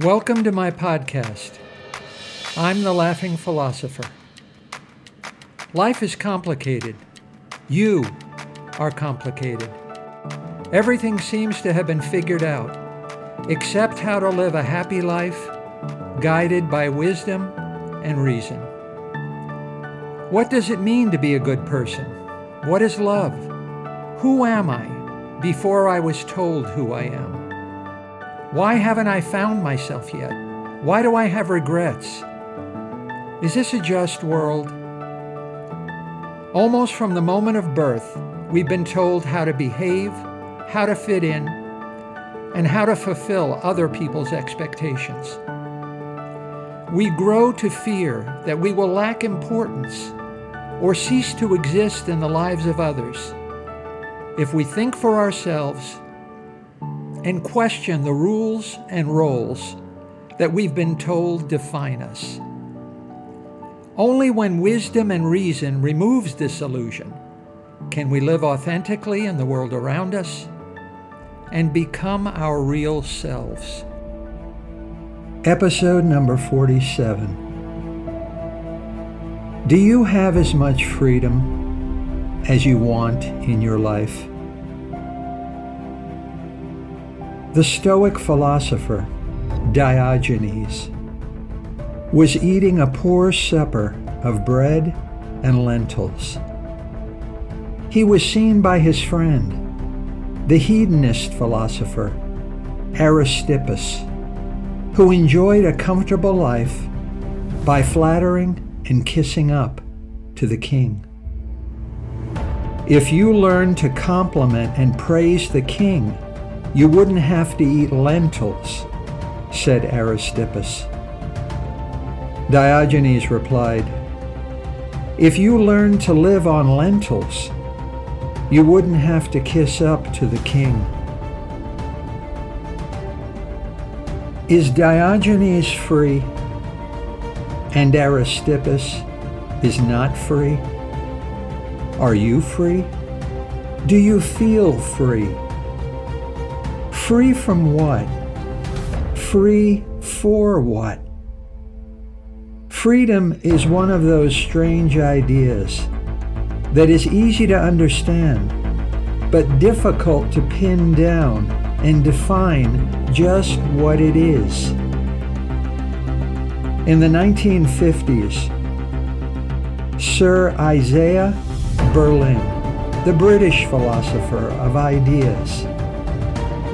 Welcome to my podcast. I'm the Laughing Philosopher. Life is complicated. You are complicated. Everything seems to have been figured out, except how to live a happy life guided by wisdom and reason. What does it mean to be a good person? What is love? Who am I before I was told who I am? Why haven't I found myself yet? Why do I have regrets? Is this a just world? Almost from the moment of birth, we've been told how to behave, how to fit in, and how to fulfill other people's expectations. We grow to fear that we will lack importance or cease to exist in the lives of others if we think for ourselves and question the rules and roles that we've been told define us. Only when wisdom and reason removes this illusion can we live authentically in the world around us and become our real selves. Episode number 47. Do you have as much freedom as you want in your life? The Stoic philosopher Diogenes was eating a poor supper of bread and lentils. He was seen by his friend, the hedonist philosopher Aristippus, who enjoyed a comfortable life by flattering and kissing up to the king. If you learn to compliment and praise the king, you wouldn't have to eat lentils, said Aristippus. Diogenes replied, If you learned to live on lentils, you wouldn't have to kiss up to the king. Is Diogenes free and Aristippus is not free? Are you free? Do you feel free? Free from what? Free for what? Freedom is one of those strange ideas that is easy to understand, but difficult to pin down and define just what it is. In the 1950s, Sir Isaiah Berlin, the British philosopher of ideas,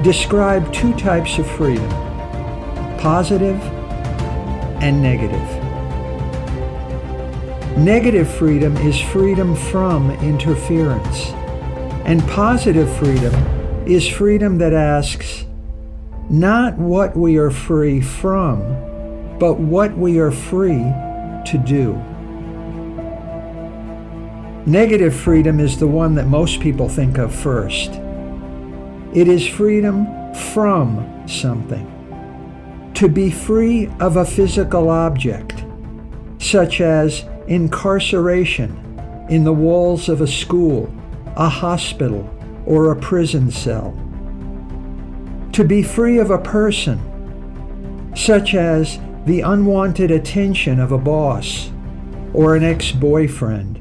describe two types of freedom positive and negative. Negative freedom is freedom from interference, and positive freedom is freedom that asks not what we are free from, but what we are free to do. Negative freedom is the one that most people think of first. It is freedom from something. To be free of a physical object, such as incarceration in the walls of a school, a hospital, or a prison cell. To be free of a person, such as the unwanted attention of a boss or an ex boyfriend.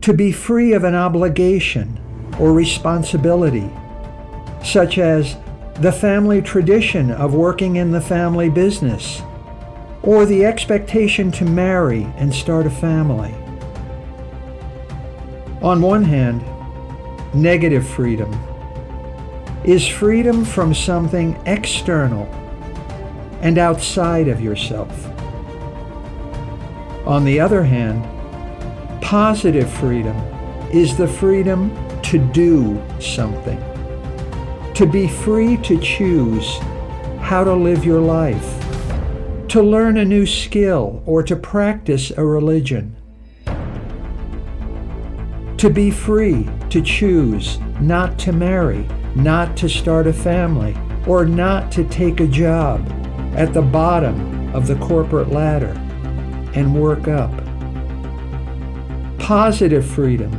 To be free of an obligation or responsibility such as the family tradition of working in the family business, or the expectation to marry and start a family. On one hand, negative freedom is freedom from something external and outside of yourself. On the other hand, positive freedom is the freedom to do something to be free to choose how to live your life, to learn a new skill or to practice a religion, to be free to choose not to marry, not to start a family, or not to take a job at the bottom of the corporate ladder and work up. Positive freedom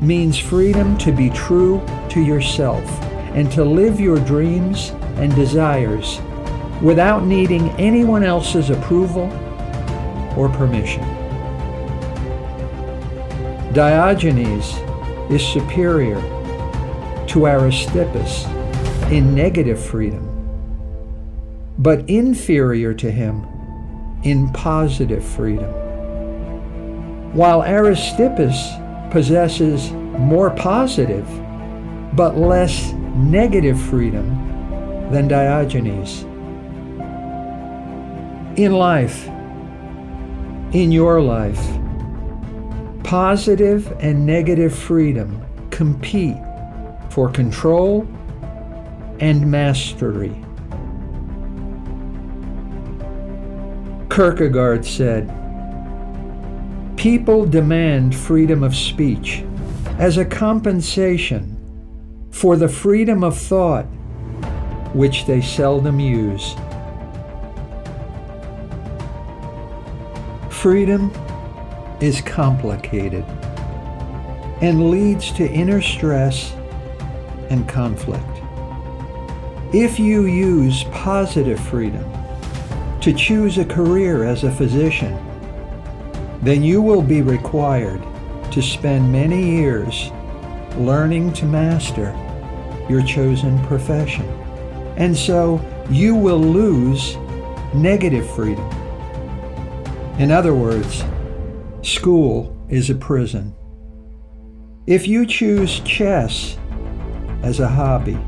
means freedom to be true to yourself and to live your dreams and desires without needing anyone else's approval or permission. Diogenes is superior to Aristippus in negative freedom, but inferior to him in positive freedom. While Aristippus possesses more positive but less negative freedom than Diogenes. In life, in your life, positive and negative freedom compete for control and mastery. Kierkegaard said, People demand freedom of speech as a compensation for the freedom of thought which they seldom use. Freedom is complicated and leads to inner stress and conflict. If you use positive freedom to choose a career as a physician, then you will be required to spend many years learning to master your chosen profession. And so you will lose negative freedom. In other words, school is a prison. If you choose chess as a hobby,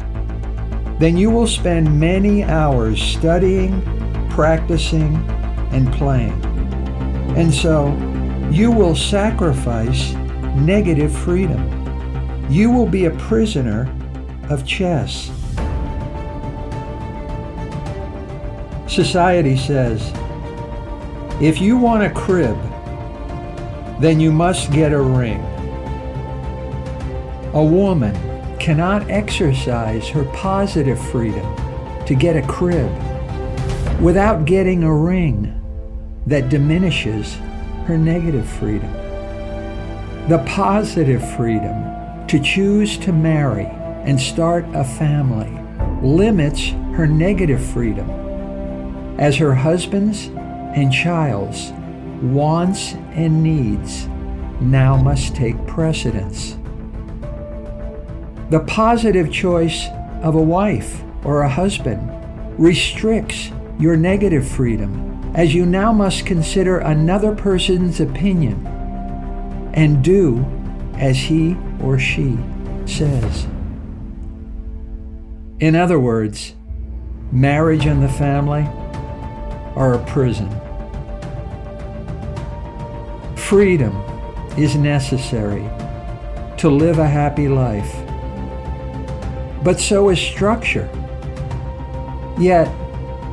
then you will spend many hours studying, practicing, and playing. And so you will sacrifice negative freedom. You will be a prisoner of chess. Society says if you want a crib, then you must get a ring. A woman cannot exercise her positive freedom to get a crib without getting a ring that diminishes her negative freedom. The positive freedom to choose to marry and start a family limits her negative freedom as her husband's and child's wants and needs now must take precedence. The positive choice of a wife or a husband restricts your negative freedom as you now must consider another person's opinion and do as he or she says. In other words, marriage and the family are a prison. Freedom is necessary to live a happy life, but so is structure. Yet,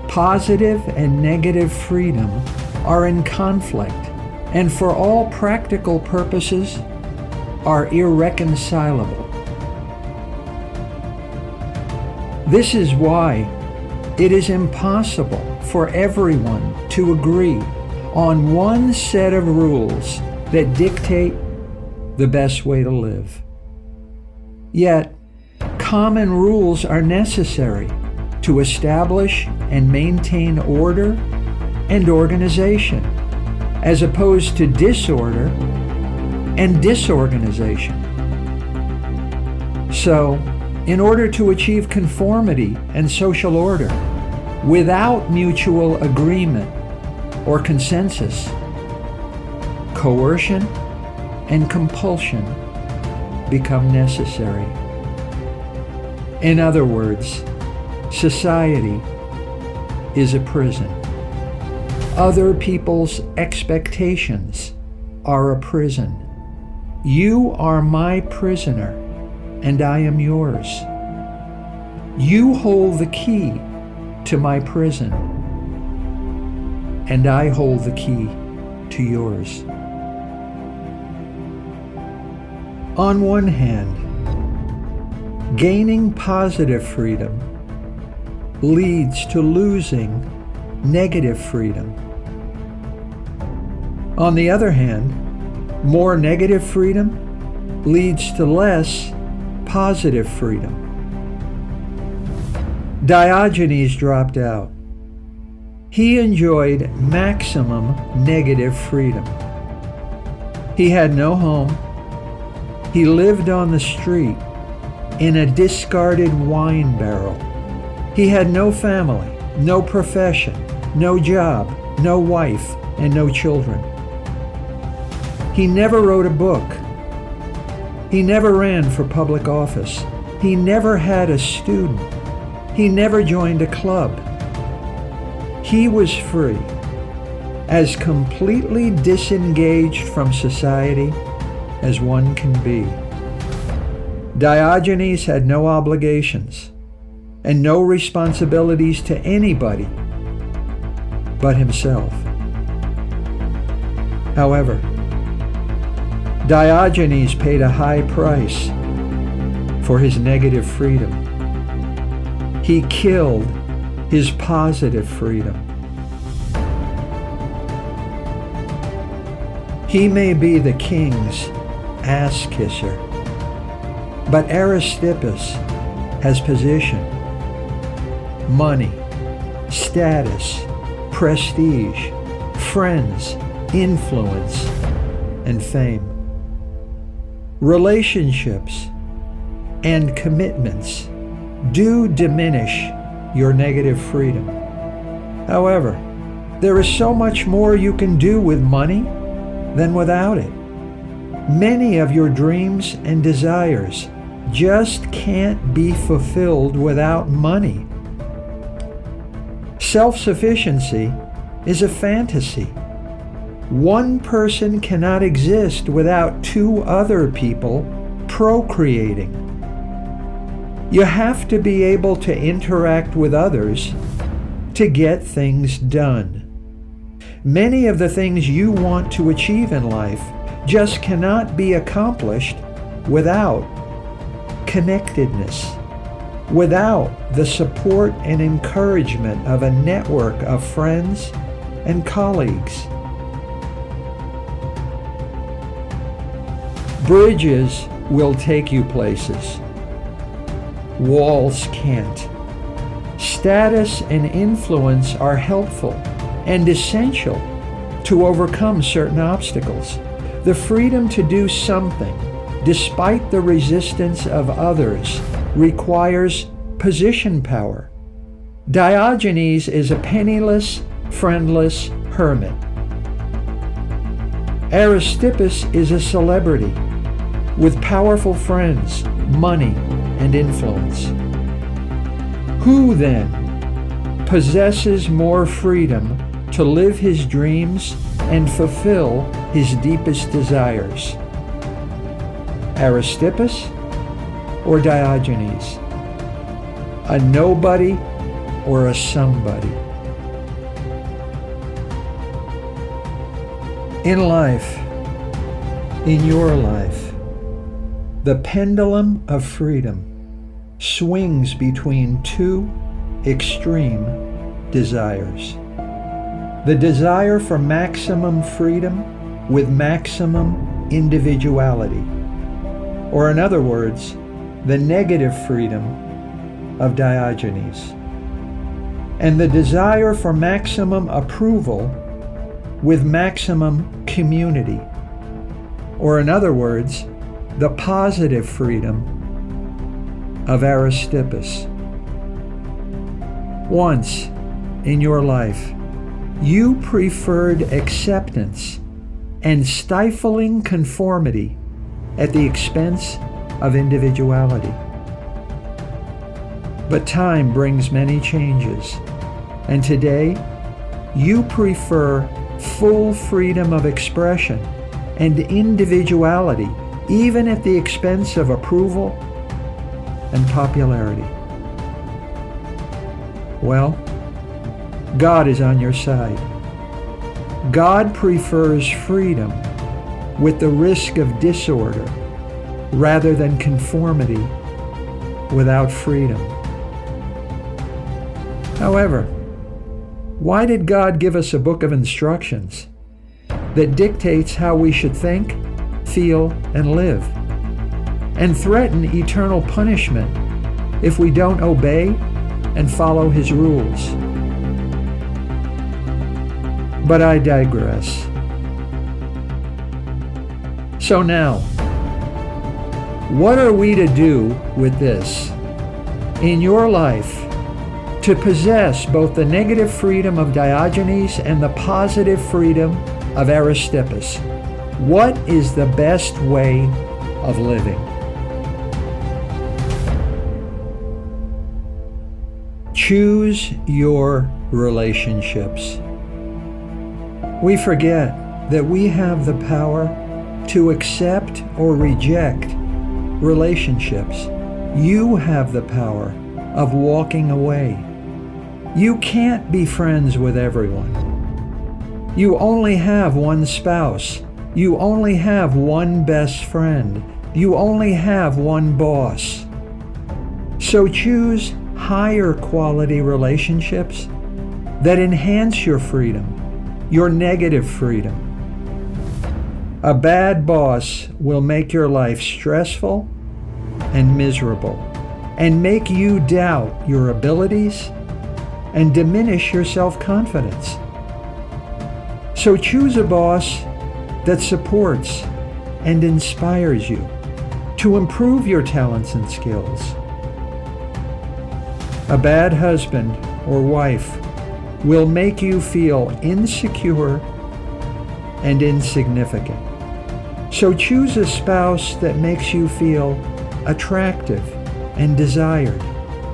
positive and negative freedom are in conflict and for all practical purposes are irreconcilable. This is why it is impossible for everyone to agree on one set of rules that dictate the best way to live. Yet, common rules are necessary to establish and maintain order and organization, as opposed to disorder and disorganization. So, in order to achieve conformity and social order without mutual agreement or consensus, coercion and compulsion become necessary. In other words, Society is a prison. Other people's expectations are a prison. You are my prisoner, and I am yours. You hold the key to my prison, and I hold the key to yours. On one hand, gaining positive freedom leads to losing negative freedom. On the other hand, more negative freedom leads to less positive freedom. Diogenes dropped out he enjoyed maximum negative freedom. He had no home. He lived on the street in a discarded wine barrel. He had no family, no profession, no job, no wife, and no children. He never wrote a book. He never ran for public office. He never had a student. He never joined a club. He was free, as completely disengaged from society as one can be. Diogenes had no obligations and no responsibilities to anybody but himself. However, Diogenes paid a high price for his negative freedom. He killed his positive freedom. He may be the king's ass kisser, but Aristippus has position, money, status, prestige, friends, influence, and fame. Relationships and commitments do diminish your negative freedom. However, there is so much more you can do with money than without it. Many of your dreams and desires just can't be fulfilled without money. Self sufficiency is a fantasy. One person cannot exist without two other people procreating. You have to be able to interact with others to get things done. Many of the things you want to achieve in life just cannot be accomplished without connectedness, without the support and encouragement of a network of friends and colleagues. Bridges will take you places. Walls can't. Status and influence are helpful and essential to overcome certain obstacles. The freedom to do something, despite the resistance of others, requires position power. Diogenes is a penniless, friendless hermit. Aristippus is a celebrity with powerful friends, money, and influence. Who then possesses more freedom to live his dreams and fulfill his deepest desires? Aristippus or Diogenes? A nobody or a somebody? In life, in your life, the pendulum of freedom swings between two extreme desires. The desire for maximum freedom with maximum individuality. Or, in other words, the negative freedom of Diogenes. And the desire for maximum approval with maximum community. Or, in other words, the positive freedom of Aristippus. Once in your life, you preferred acceptance and stifling conformity at the expense of individuality. But time brings many changes, and today you prefer full freedom of expression and individuality even at the expense of approval and popularity. Well, God is on your side. God prefers freedom with the risk of disorder rather than conformity without freedom. However, why did God give us a book of instructions that dictates how we should think feel, and live, and threaten eternal punishment if we don't obey and follow His rules. But I digress. So now, what are we to do with this? In your life, to possess both the negative freedom of Diogenes and the positive freedom of Aristippus. What is the best way of living? Choose your relationships. We forget that we have the power to accept or reject relationships. You have the power of walking away. You can't be friends with everyone. You only have one spouse. You only have one best friend. You only have one boss. So choose higher quality relationships that enhance your freedom, your negative freedom. A bad boss will make your life stressful and miserable and make you doubt your abilities and diminish your self confidence. So choose a boss that supports and inspires you to improve your talents and skills. A bad husband or wife will make you feel insecure and insignificant. So choose a spouse that makes you feel attractive and desired,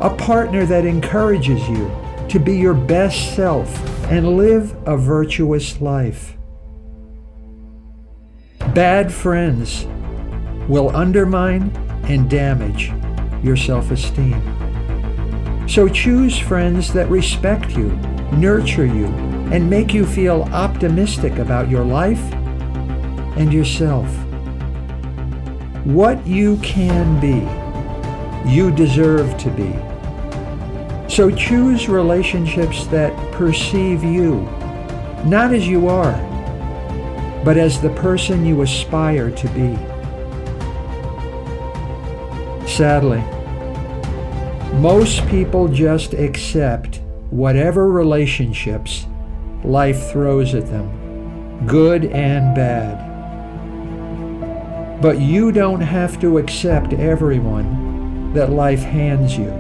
a partner that encourages you to be your best self and live a virtuous life. Bad friends will undermine and damage your self esteem. So choose friends that respect you, nurture you, and make you feel optimistic about your life and yourself. What you can be, you deserve to be. So choose relationships that perceive you, not as you are, but as the person you aspire to be. Sadly, most people just accept whatever relationships life throws at them, good and bad. But you don't have to accept everyone that life hands you.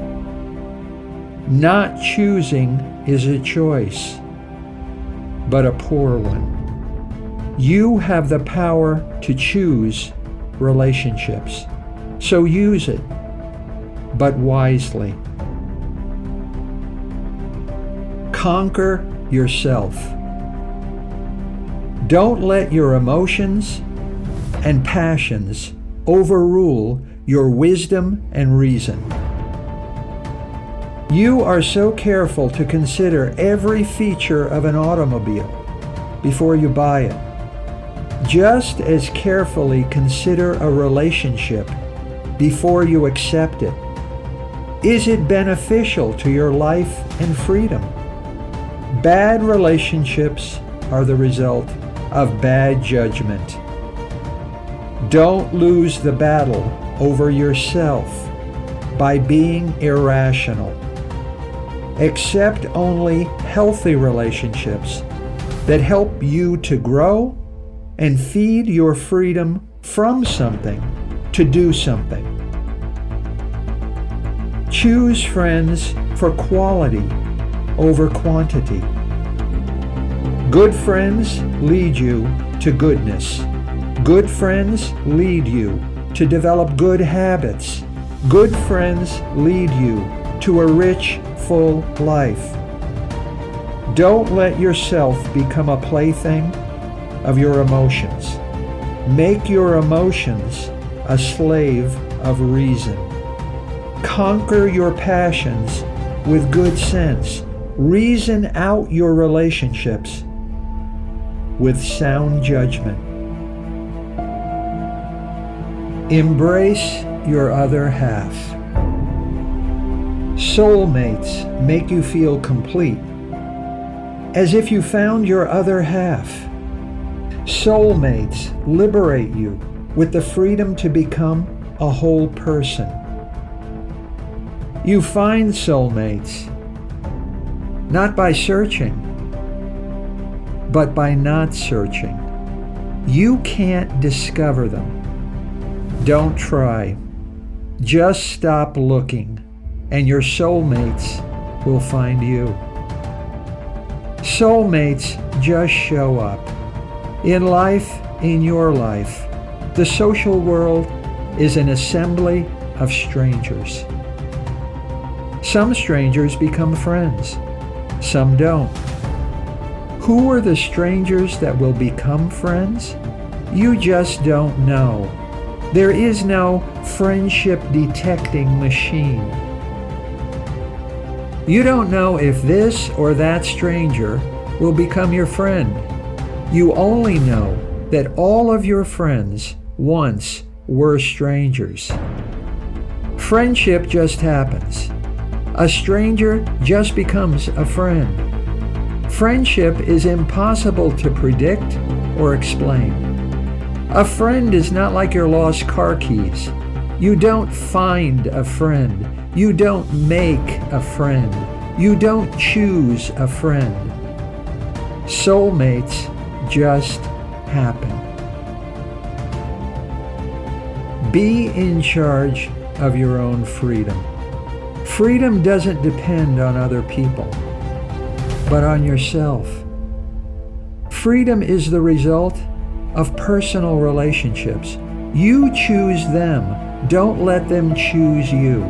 Not choosing is a choice, but a poor one. You have the power to choose relationships, so use it, but wisely. Conquer yourself. Don't let your emotions and passions overrule your wisdom and reason. You are so careful to consider every feature of an automobile before you buy it. Just as carefully consider a relationship before you accept it. Is it beneficial to your life and freedom? Bad relationships are the result of bad judgment. Don't lose the battle over yourself by being irrational. Accept only healthy relationships that help you to grow and feed your freedom from something to do something. Choose friends for quality over quantity. Good friends lead you to goodness. Good friends lead you to develop good habits. Good friends lead you to a rich full life. Don't let yourself become a plaything of your emotions. Make your emotions a slave of reason. Conquer your passions with good sense. Reason out your relationships with sound judgment. Embrace your other half. Soulmates make you feel complete, as if you found your other half. Soulmates liberate you with the freedom to become a whole person. You find soulmates not by searching, but by not searching. You can't discover them. Don't try. Just stop looking, and your soulmates will find you. Soulmates just show up. In life, in your life, the social world is an assembly of strangers. Some strangers become friends, some don't. Who are the strangers that will become friends? You just don't know. There is no friendship detecting machine. You don't know if this or that stranger will become your friend. You only know that all of your friends once were strangers. Friendship just happens. A stranger just becomes a friend. Friendship is impossible to predict or explain. A friend is not like your lost car keys. You don't find a friend. You don't make a friend. You don't choose a friend. Soulmates just happen. Be in charge of your own freedom. Freedom doesn't depend on other people, but on yourself. Freedom is the result of personal relationships. You choose them. Don't let them choose you.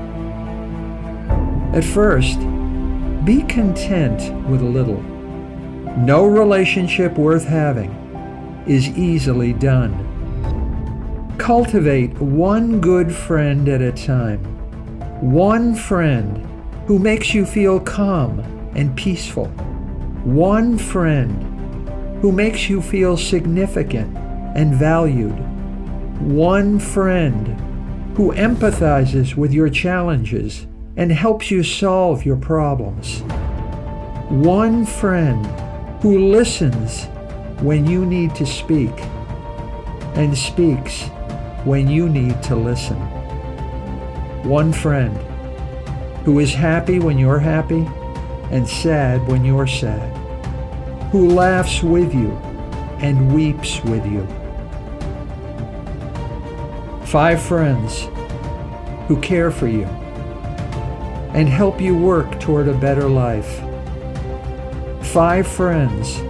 At first, be content with a little. No relationship worth having is easily done. Cultivate one good friend at a time. One friend who makes you feel calm and peaceful. One friend who makes you feel significant and valued. One friend who empathizes with your challenges and helps you solve your problems. One friend who listens when you need to speak and speaks when you need to listen. One friend who is happy when you're happy and sad when you're sad, who laughs with you and weeps with you. Five friends who care for you and help you work toward a better life. Five friends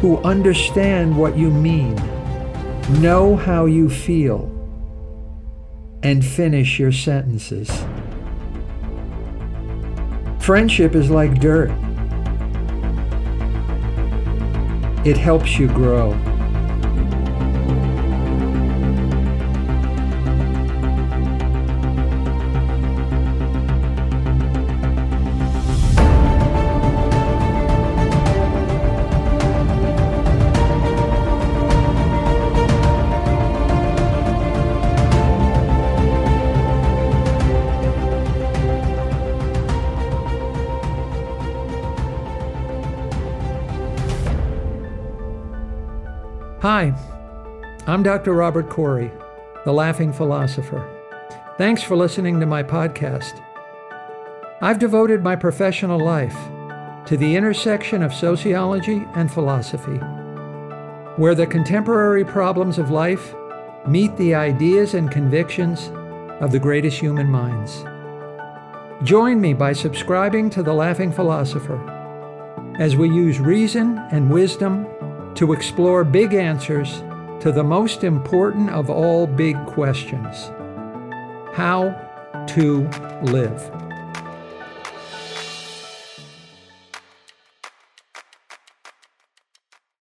who understand what you mean, know how you feel, and finish your sentences. Friendship is like dirt. It helps you grow. Hi, I'm Dr. Robert Corey, the Laughing Philosopher. Thanks for listening to my podcast. I've devoted my professional life to the intersection of sociology and philosophy, where the contemporary problems of life meet the ideas and convictions of the greatest human minds. Join me by subscribing to The Laughing Philosopher as we use reason and wisdom to explore big answers to the most important of all big questions how to live.